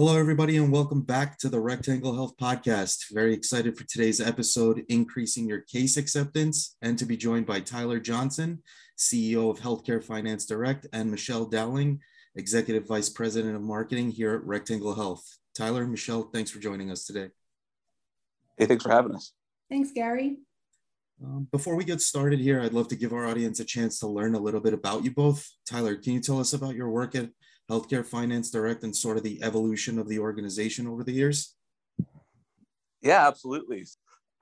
Hello, everybody, and welcome back to the Rectangle Health Podcast. Very excited for today's episode, Increasing Your Case Acceptance, and to be joined by Tyler Johnson, CEO of Healthcare Finance Direct, and Michelle Dowling, Executive Vice President of Marketing here at Rectangle Health. Tyler, Michelle, thanks for joining us today. Hey, thanks for having us. Thanks, Gary. Um, before we get started here, I'd love to give our audience a chance to learn a little bit about you both. Tyler, can you tell us about your work at Healthcare Finance Direct and sort of the evolution of the organization over the years? Yeah, absolutely.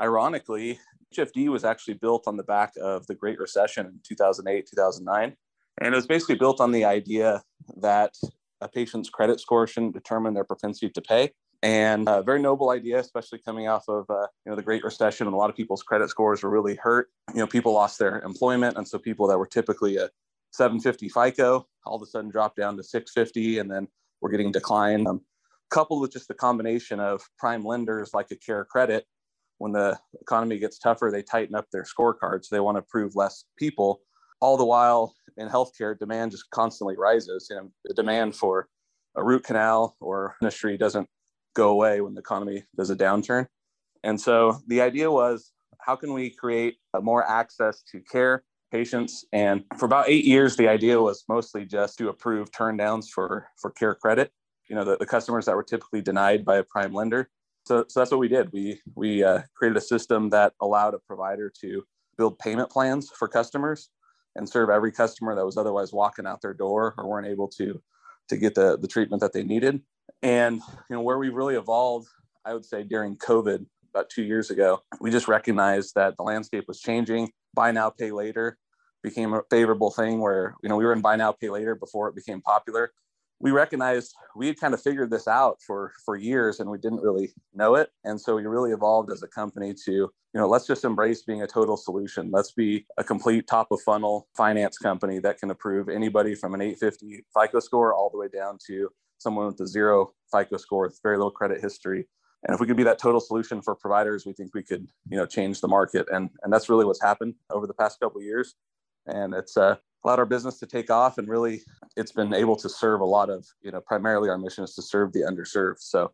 Ironically, HFD was actually built on the back of the Great Recession in 2008, 2009. And it was basically built on the idea that a patient's credit score shouldn't determine their propensity to pay. And a very noble idea, especially coming off of uh, you know the Great Recession, and a lot of people's credit scores were really hurt. You know, people lost their employment, and so people that were typically a 750 FICO all of a sudden dropped down to 650, and then we're getting decline. Um, coupled with just the combination of prime lenders like a Care Credit, when the economy gets tougher, they tighten up their scorecards. They want to approve less people. All the while in healthcare, demand just constantly rises. You know, the demand for a root canal or industry doesn't go away when the economy does a downturn. And so the idea was how can we create more access to care patients. And for about eight years, the idea was mostly just to approve turndowns for, for care credit, you know, the, the customers that were typically denied by a prime lender. So, so that's what we did. We, we uh, created a system that allowed a provider to build payment plans for customers and serve every customer that was otherwise walking out their door or weren't able to, to get the, the treatment that they needed. And, you know, where we really evolved, I would say during COVID, about two years ago, we just recognized that the landscape was changing buy now pay later became a favorable thing where you know we were in buy now pay later before it became popular. We recognized we had kind of figured this out for for years and we didn't really know it. And so we really evolved as a company to you know let's just embrace being a total solution. Let's be a complete top of funnel finance company that can approve anybody from an 850 fico score all the way down to someone with a zero fico score with very little credit history and if we could be that total solution for providers we think we could you know change the market. And and that's really what's happened over the past couple years. And it's uh, allowed our business to take off and really it's been able to serve a lot of you know primarily our mission is to serve the underserved. So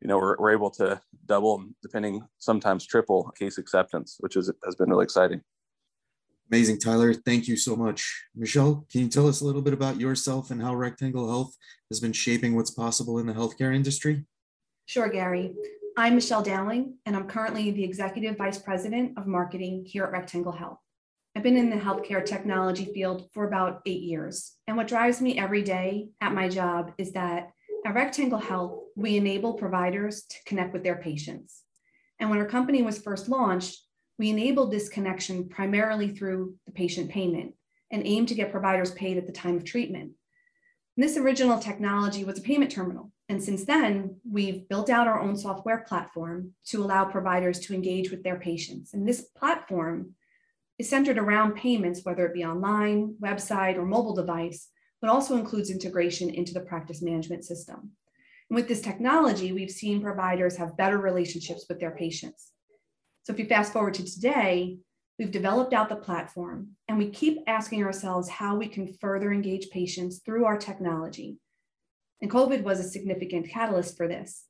you know we're, we're able to double depending sometimes triple case acceptance which is has been really exciting. Amazing tyler. Thank you so much. Michelle can you tell us a little bit about yourself and how rectangle health has been shaping what's possible in the healthcare industry Sure, Gary. I'm Michelle Dowling, and I'm currently the Executive Vice President of Marketing here at Rectangle Health. I've been in the healthcare technology field for about eight years. And what drives me every day at my job is that at Rectangle Health, we enable providers to connect with their patients. And when our company was first launched, we enabled this connection primarily through the patient payment and aimed to get providers paid at the time of treatment. And this original technology was a payment terminal and since then, we've built out our own software platform to allow providers to engage with their patients. And this platform is centered around payments, whether it be online, website, or mobile device, but also includes integration into the practice management system. And with this technology, we've seen providers have better relationships with their patients. So if you fast forward to today, we've developed out the platform and we keep asking ourselves how we can further engage patients through our technology. And COVID was a significant catalyst for this.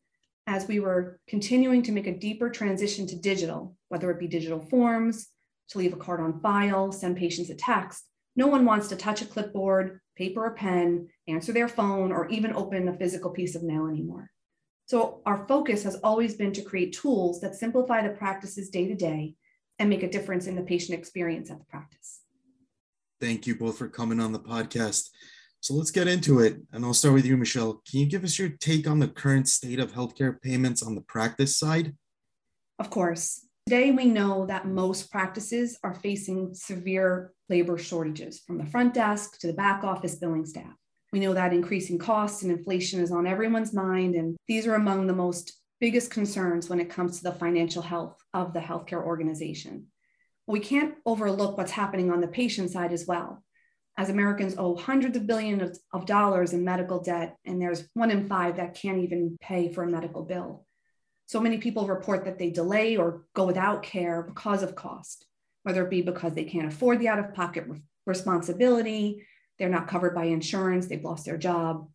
As we were continuing to make a deeper transition to digital, whether it be digital forms, to leave a card on file, send patients a text, no one wants to touch a clipboard, paper or pen, answer their phone, or even open a physical piece of mail anymore. So, our focus has always been to create tools that simplify the practices day to day and make a difference in the patient experience at the practice. Thank you both for coming on the podcast. So let's get into it. And I'll start with you, Michelle. Can you give us your take on the current state of healthcare payments on the practice side? Of course. Today, we know that most practices are facing severe labor shortages from the front desk to the back office billing staff. We know that increasing costs and inflation is on everyone's mind, and these are among the most biggest concerns when it comes to the financial health of the healthcare organization. We can't overlook what's happening on the patient side as well as Americans owe hundreds of billions of, of, dollars in medical debt, and there's one in five that can't even pay for a medical bill. So many people report that they delay or go without care because of cost, whether it be because they can't afford the out of pocket re- responsibility, they're not covered by insurance, they've lost their job.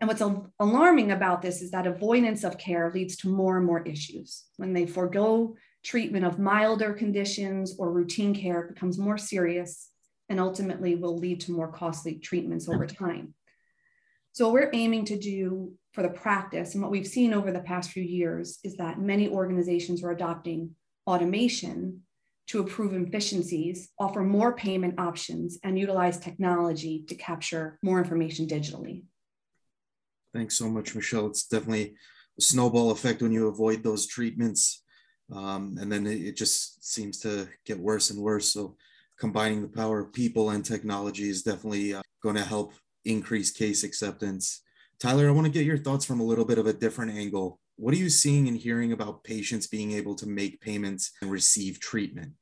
And what's alarming about this is that avoidance of care leads to more and more issues. When they forego treatment of milder conditions or routine care, it becomes more serious and ultimately will lead to more costly treatments over time. So, what we're aiming to do for the practice and what we've seen over the past few years is that many organizations are adopting automation to improve efficiencies, offer more payment options, and utilize technology to capture more information digitally. Thanks so much, Michelle. It's definitely a snowball effect when you avoid those treatments. Um, and then it, just seems to get worse and worse. So, combining the power of people and technology is definitely uh, going to help increase case acceptance. Tyler, I want to get your thoughts from a little bit of a different angle. What are you seeing and hearing about patients being able to make payments and receive treatment?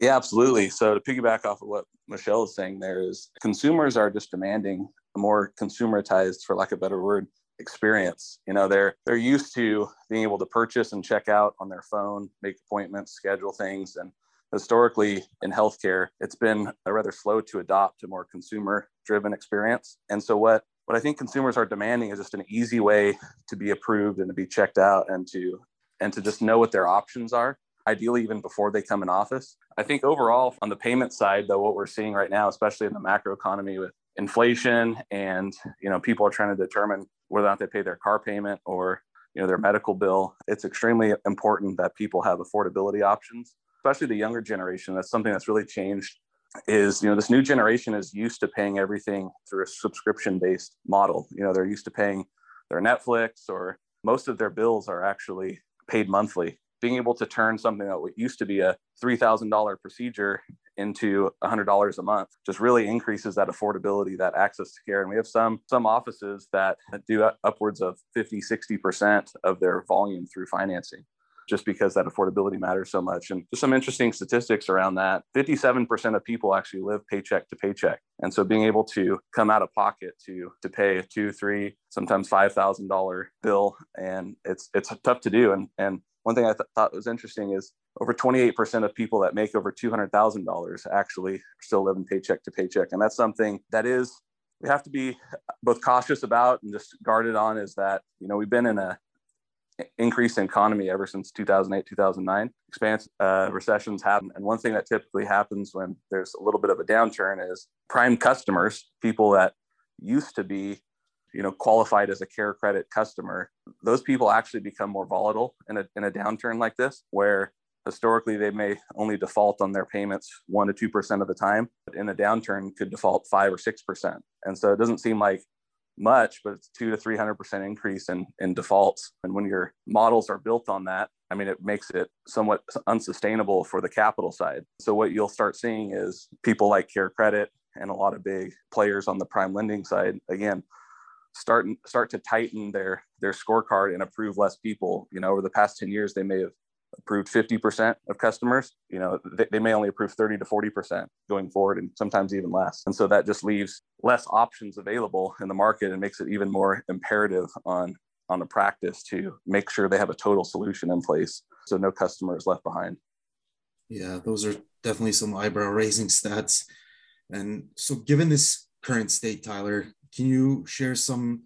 Yeah, absolutely. So to piggyback off of what Michelle is saying, there is consumers are just demanding a more consumerized, for lack of a better word, experience. You know, they're they're used to being able to purchase and check out on their phone, make appointments, schedule things, and historically in healthcare, it's been rather slow to adopt a more consumer-driven experience. And so what what I think consumers are demanding is just an easy way to be approved and to be checked out and to and to just know what their options are ideally even before they come in office i think overall on the payment side though what we're seeing right now especially in the macro economy with inflation and you know people are trying to determine whether or not they pay their car payment or you know their medical bill it's extremely important that people have affordability options especially the younger generation that's something that's really changed is you know this new generation is used to paying everything through a subscription based model. You know they're used to paying their netflix or most of their bills are actually paid monthly. Being able to turn something that used to be a $3000 procedure into $100 a month just really increases that affordability that access to care. And we have some some offices that do upwards of 50 60% of their volume through financing just because that affordability matters so much. And just some interesting statistics around that 57% of people actually live paycheck to paycheck. And so being able to come out of pocket to to pay a two, three, sometimes five thousand dollar bill, and it's it's tough to do. And and one thing I th- thought was interesting is over 28% of people that make over $200,000 actually still living paycheck to paycheck. And that's something that is, we have to be both cautious about and just guarded on is that, you know, we've been in a increase in economy ever since 2008 2009 expansion uh, recessions happen and one thing that typically happens when there's a little bit of a downturn is prime customers people that used to be you know qualified as a care credit customer those people actually become more volatile in a, in a downturn like this where historically they may only default on their payments 1 to 2% of the time but in a downturn could default 5 or 6% and so it doesn't seem like much, but it's two to three hundred percent increase in in defaults. And when your models are built on that, I mean, it makes it somewhat unsustainable for the capital side. So what you'll start seeing is people like Care Credit and a lot of big players on the prime lending side again start start to tighten their their scorecard and approve less people. You know, over the past ten years, they may have approved 50% of customers, you know, they, they, may only approve 30 to 40% going forward and sometimes even less. And so that just leaves less options available in the market and makes it even more imperative on on the practice to make sure they have a total solution in place so no customer is left behind. Yeah, those are definitely some eyebrow raising stats. And so given this current state, Tyler, can you share some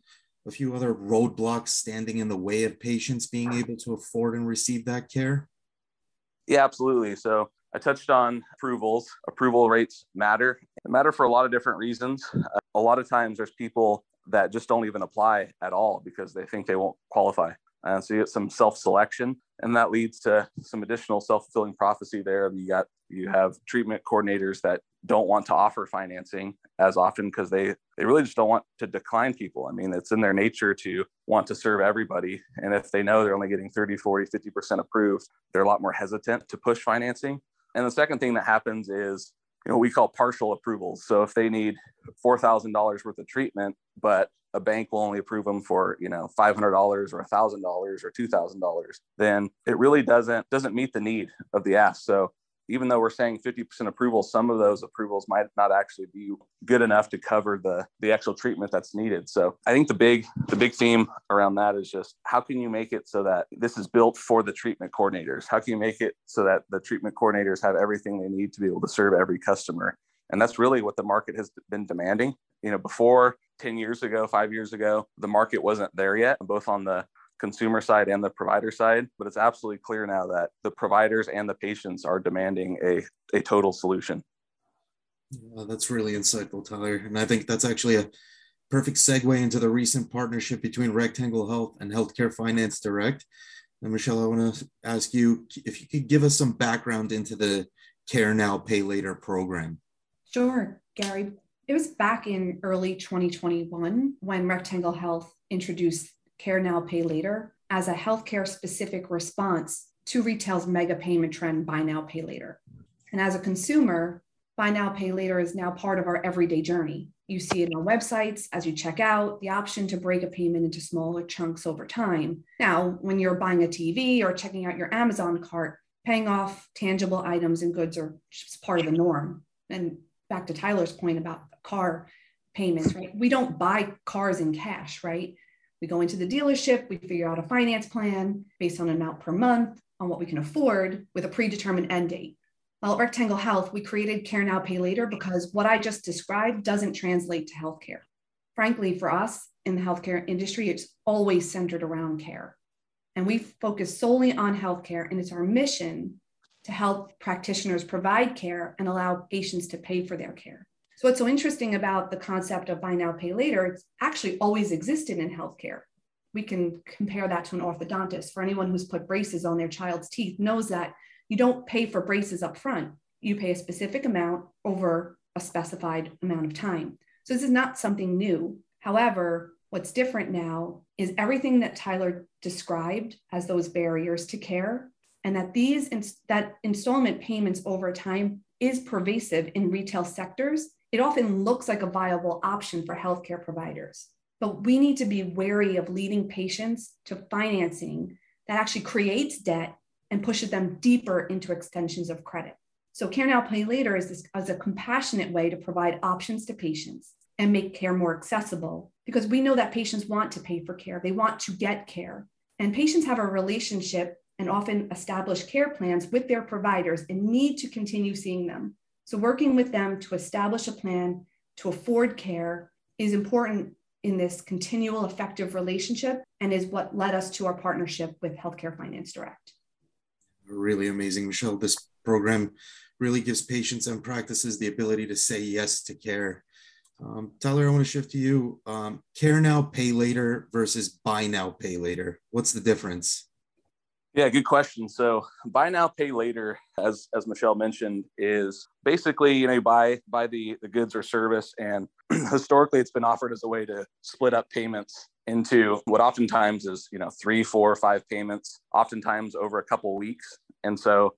a few other roadblocks standing in the way of patients being able to afford and receive that care? Yeah, absolutely. So I touched on approvals. Approval rates matter. They matter for a lot of different reasons. Uh, a lot of times there's people that just don't even apply at all because they think they won't qualify. And so you get some self-selection, and that leads to some additional self-fulfilling prophecy there. You got you have treatment coordinators that don't want to offer financing as often because they they really just don't want to decline people. I mean it's in their nature to want to serve everybody. And if they know they're only getting 30 40 50% approved they're a lot more hesitant to push financing. And the second thing that happens is you know we call partial approvals so if they need $4000 worth of treatment but a bank will only approve them for you know $500 or $1000 or $2000 then it really doesn't doesn't meet the need of the ask. So even though we're saying 50% approval, some of those approvals might not actually be good enough to cover the the actual treatment that's needed. So I think the big the big theme around that is just how can you make it so that this is built for the treatment coordinators? How can you make it so that the treatment coordinators have everything they need to be able to serve every customer? And that's really what the market has been demanding. you know, before 10 years ago, five years ago, the market wasn't there yet, both on the consumer side and the provider side. But it's absolutely clear now that the providers and the patients are demanding a, a total solution. Well, that's really insightful, Tyler. And I think that's actually a perfect segue into the recent partnership between Rectangle Health and Healthcare Finance Direct. And Michelle, I want to ask you if you could give us some background into the Care Now, Pay Later program. Sure, Gary. It was back in early 2021 when Rectangle Health introduced Care Now, Pay Later as a healthcare specific response to retail's mega payment trend, buy now, pay later. And as a consumer, buy now, pay later is now part of our everyday journey. You see it on websites as you check out, the option to break a payment into smaller chunks over time. Now, when you're buying a TV or checking out your Amazon cart, paying off tangible items and goods are just part of the norm. And back to Tyler's point about car payments, right? We don't buy cars in cash, right? We go into the dealership, we figure out a finance plan based on an amount per month, on what we can afford with a predetermined end date. Well, at Rectangle Health, we created Care Now Pay Later because what I just described doesn't translate to healthcare. Frankly, for us in the healthcare industry, it's always centered around care. And we focus solely on healthcare, and it's our mission to help practitioners provide care and allow patients to pay for their care. So, what's so interesting about the concept of buy now, pay later, it's actually always existed in healthcare. We can compare that to an orthodontist. For anyone who's put braces on their child's teeth, knows that you don't pay for braces up front. You pay a specific amount over a specified amount of time. So, this is not something new. However, what's different now is everything that Tyler described as those barriers to care, and that these that installment payments over time is pervasive in retail sectors it often looks like a viable option for healthcare providers. But we need to be wary of leading patients to financing that actually creates debt and pushes them deeper into extensions of credit. So, Care Now Pay Later is, this, as a compassionate way to provide options to patients and make care more accessible because we know that patients want to pay for care, they want to get care. And patients have a relationship and often establish care plans with their providers and need to continue seeing them. So, working with them to establish a plan to afford care is important in this continual effective relationship and is what led us to our partnership with Healthcare Finance Direct. Really amazing, Michelle. This program really gives patients and practices the ability to say yes to care. Um, Tyler, I want to shift to you. Um, care now, pay later versus buy now, pay later. What's the difference? Yeah, good question. So buy now, pay later, as as Michelle mentioned, is basically you know you buy buy the the goods or service, and historically it's been offered as a way to split up payments into what oftentimes is you know three, four, five payments, oftentimes over a couple weeks, and so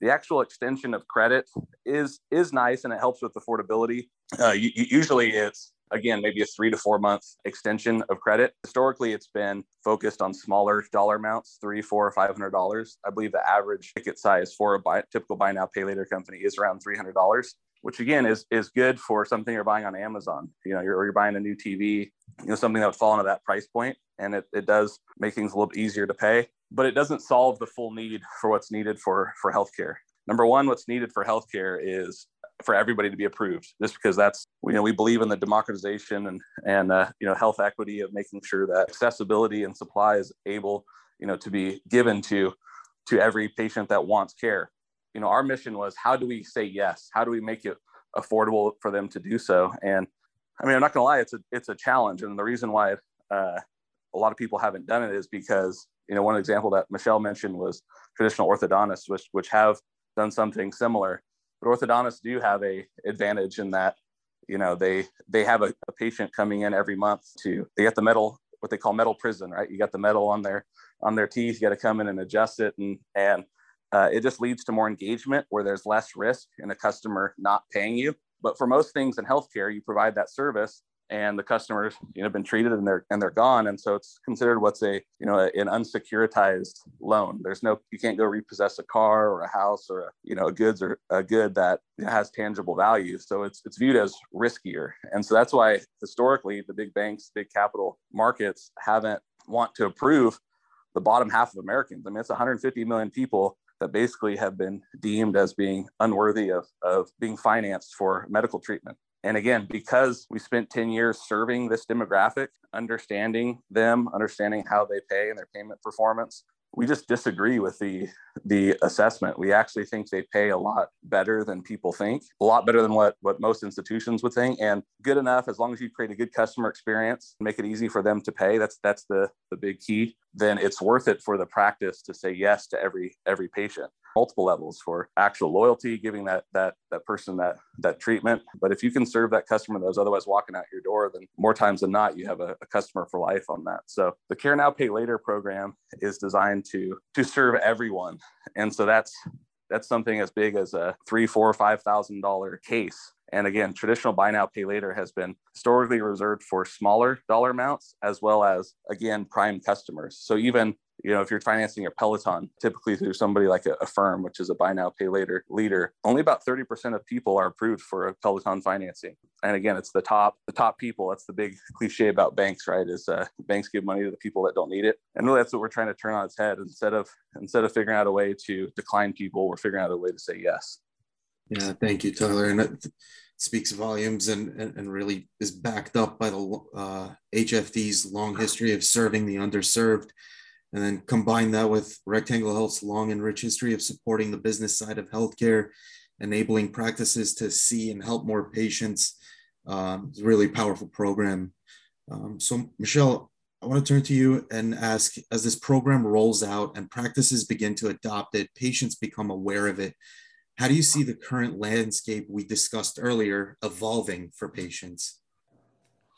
the actual extension of credit is is nice and it helps with affordability. Uh, usually it's again, maybe a three to four month extension of credit. Historically, it's been focused on smaller dollar amounts, three, four, or five hundred dollars. I believe the average ticket size for a buy, typical buy now, pay later company is around three hundred dollars, which again is is good for something you're buying on Amazon. You know, you're, or you're buying a new TV, you know, something that would fall into that price point, and it, it does make things a little bit easier to pay. But it doesn't solve the full need for what's needed for for healthcare. Number one, what's needed for healthcare is for everybody to be approved just because that's you know we believe in the democratization and and uh, you know health equity of making sure that accessibility and supply is able you know to be given to to every patient that wants care. You know our mission was how do we say yes? How do we make it affordable for them to do so? And i mean i'm not gonna lie it's a it's a challenge. And the reason why uh, a lot of people haven't done it is because you know one example that michelle mentioned was traditional orthodontists which which have done something similar but orthodontists do have a advantage in that you know they they have a, a, patient coming in every month to they get the metal what they call metal prison right? You got the metal on their on their teeth you got to come in and adjust it and and uh, it just leads to more engagement where there's less risk in a customer not paying you. But for most things in healthcare you provide that service and the customers you know been treated and they're and they're gone. And so it's considered what's a you know an unsecuritized loan. There's no you can't go repossess a car or a house or a, you know a goods or a good that has tangible value. So it's it's viewed as riskier. And so that's why historically the big banks big capital markets haven't want to approve the bottom half of americans. I mean it's 150 million people that basically have been deemed as being unworthy of, of being financed for medical treatment And again, because we spent 10 years serving this demographic, understanding them, understanding how they pay and their payment performance, we just disagree with the the assessment. We actually think they pay a lot better than people think, a lot better than what what most institutions would think, and good enough as long as you create a good customer experience, make it easy for them to pay. That's that's the the big key. Then it's worth it for the practice to say yes to every every patient multiple levels for actual loyalty, giving that that that person that that treatment. But if you can serve that customer that was otherwise walking out your door, then more times than not, you have a, a customer for life on that. So the Care Now Pay Later program is designed to to serve everyone, and so that's that's something as big as a three, four, five thousand dollar case. And again, traditional buy now, pay later has been historically reserved for smaller dollar amounts as well as, again, prime customers. So even you know if you're financing a peloton typically through somebody like Affirm, which is a buy now pay later leader only about 30% of people are approved for a peloton financing. And again it's the top the top people. That's the big cliche about banks right is uh, banks give money to the people that don't need it. And really that's what we're trying to turn on its head. Instead of instead of figuring out a way to decline people we're figuring out a way to say yes. Yeah thank you tyler. And it speaks volumes and, and, and really is backed up by the uh, hfd's long history of serving the underserved and then combine that with Rectangle Health's long and rich history of supporting the business side of healthcare, enabling practices to see and help more patients. Um, it's a really powerful program. Um, so, Michelle, I want to turn to you and ask as this program rolls out and practices begin to adopt it, patients become aware of it. How do you see the current landscape we discussed earlier evolving for patients?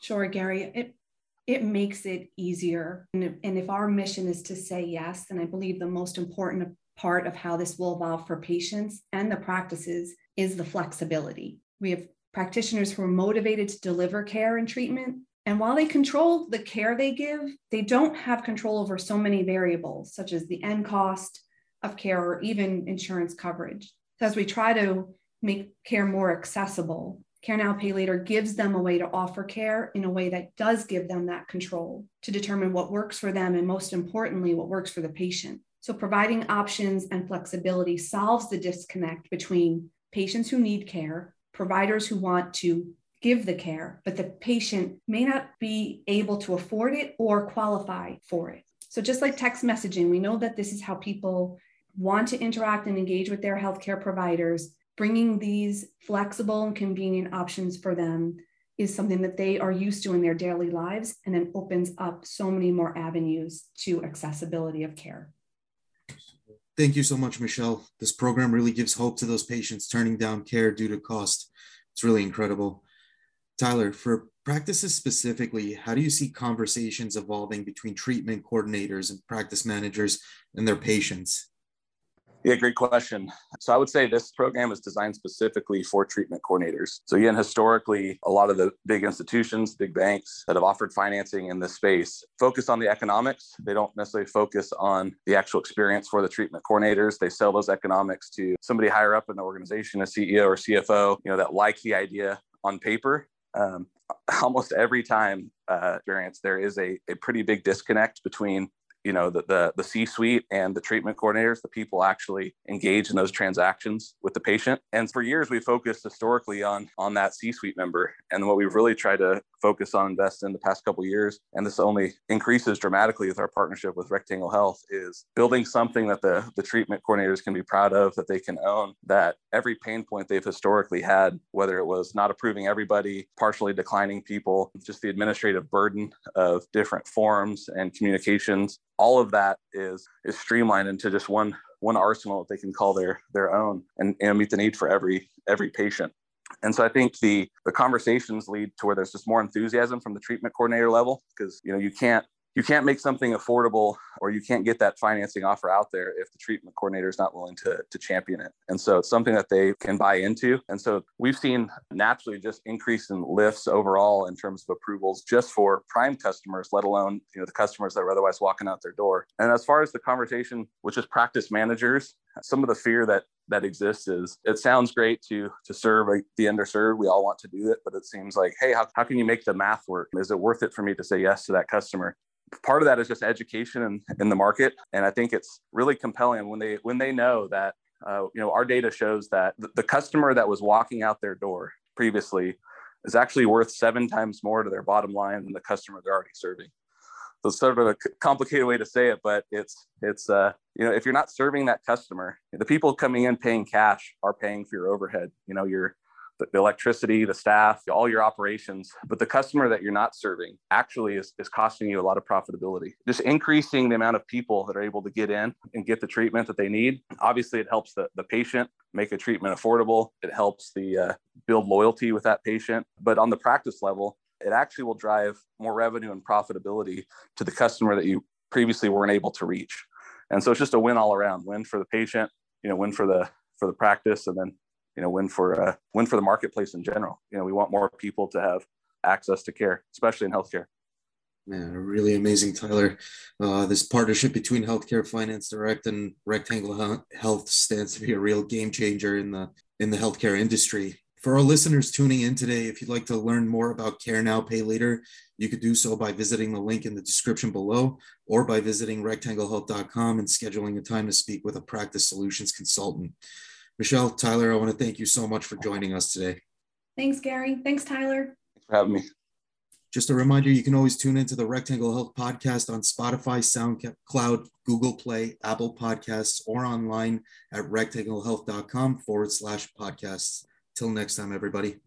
Sure, Gary. It, it makes it easier. And if, and if our mission is to say yes, then I believe the most important part of how this will evolve for patients and the practices is the flexibility. We have practitioners who are motivated to deliver care and treatment. And while they control the care they give, they don't have control over so many variables, such as the end cost of care or even insurance coverage. So as we try to make care more accessible, Care Now Pay Later gives them a way to offer care in a way that does give them that control to determine what works for them and, most importantly, what works for the patient. So, providing options and flexibility solves the disconnect between patients who need care, providers who want to give the care, but the patient may not be able to afford it or qualify for it. So, just like text messaging, we know that this is how people want to interact and engage with their healthcare providers bringing these flexible and convenient options for them is something that they are used to in their daily lives and then opens up so many more avenues to accessibility of care. Thank you so much, Michelle. This program really gives hope to those patients turning down care due to cost. It's really incredible. Tyler, for practices specifically, how do you see conversations evolving between treatment coordinators and practice managers and their patients? Yeah, great question. So I would say this program is designed specifically for treatment coordinators. So again, historically, a lot of the big institutions, big banks that have offered financing in this space focus on the economics. They don't necessarily focus on the actual experience for the treatment coordinators. They sell those economics to somebody higher up in the organization, a CEO or CFO, you know, that like the idea on paper. Um, almost every time uh, experience, there is a, a pretty big disconnect between you know the, the, the c-suite and the treatment coordinators the people actually engage in those transactions with the patient. And for years we focused historically on on that c-suite member. And what we've really tried to focus on invest in the past couple years and this only increases dramatically with our partnership with rectangle health is building something that the the treatment coordinators can be proud of that they can own that every pain point they've historically had whether it was not approving everybody partially declining people just the administrative burden of different forms and communications all of that is is streamlined into just one one arsenal that they can call their their own and, and meet the need for every every patient and so i think the the conversations lead to where there's just more enthusiasm from the treatment coordinator level because you know you can't you can't make something affordable or you can't get that financing offer out there if the treatment coordinator is not willing to, to champion it. And so it's something that they can buy into. And so we've seen naturally just increase in lifts overall in terms of approvals just for prime customers, let alone you know the customers that are otherwise walking out their door. And as far as the conversation with just practice managers, some of the fear that that exists is it sounds great to to serve the underserved. We all want to do it but it seems like hey how, how can you make the math work? Is it worth it for me to say yes to that customer? Part of that is just education in, in the market and i think it's really compelling when they when they know that uh, you know our data shows that the, the customer that was walking out their door previously is actually worth seven times more to their bottom line than the customer they're already serving. It's sort of a complicated way to say it, but it's it's uh, you know if you're not serving that customer, the people coming in paying cash are paying for your overhead. You know your the electricity, the staff, all your operations. But the customer that you're not serving actually is, is costing you a lot of profitability. Just increasing the amount of people that are able to get in and get the treatment that they need. Obviously, it helps the, the patient make a treatment affordable. It helps the uh, build loyalty with that patient. But on the practice level, it actually will drive more revenue and profitability to the customer that you previously weren't able to reach. And so it's just a win all around win for the patient, you know, win for the for the practice and then you know win for uh, win for the marketplace in general you know we want more people to have access to care especially in healthcare Man, really amazing, Tyler. Uh, this partnership between Healthcare Finance Direct and Rectangle Health stands to be a real game changer in the in the healthcare industry. For our listeners tuning in today, if you'd like to learn more about Care Now, Pay Later, you could do so by visiting the link in the description below or by visiting rectanglehealth.com and scheduling a time to speak with a practice solutions consultant. Michelle, Tyler, I want to thank you so much for joining us today. Thanks, Gary. Thanks, Tyler. Thanks for having me. Just a reminder, you can always tune into the Rectangle Health podcast on Spotify, SoundCloud, Google Play, Apple Podcasts, or online at rectanglehealth.com forward slash podcasts. Till next time, everybody.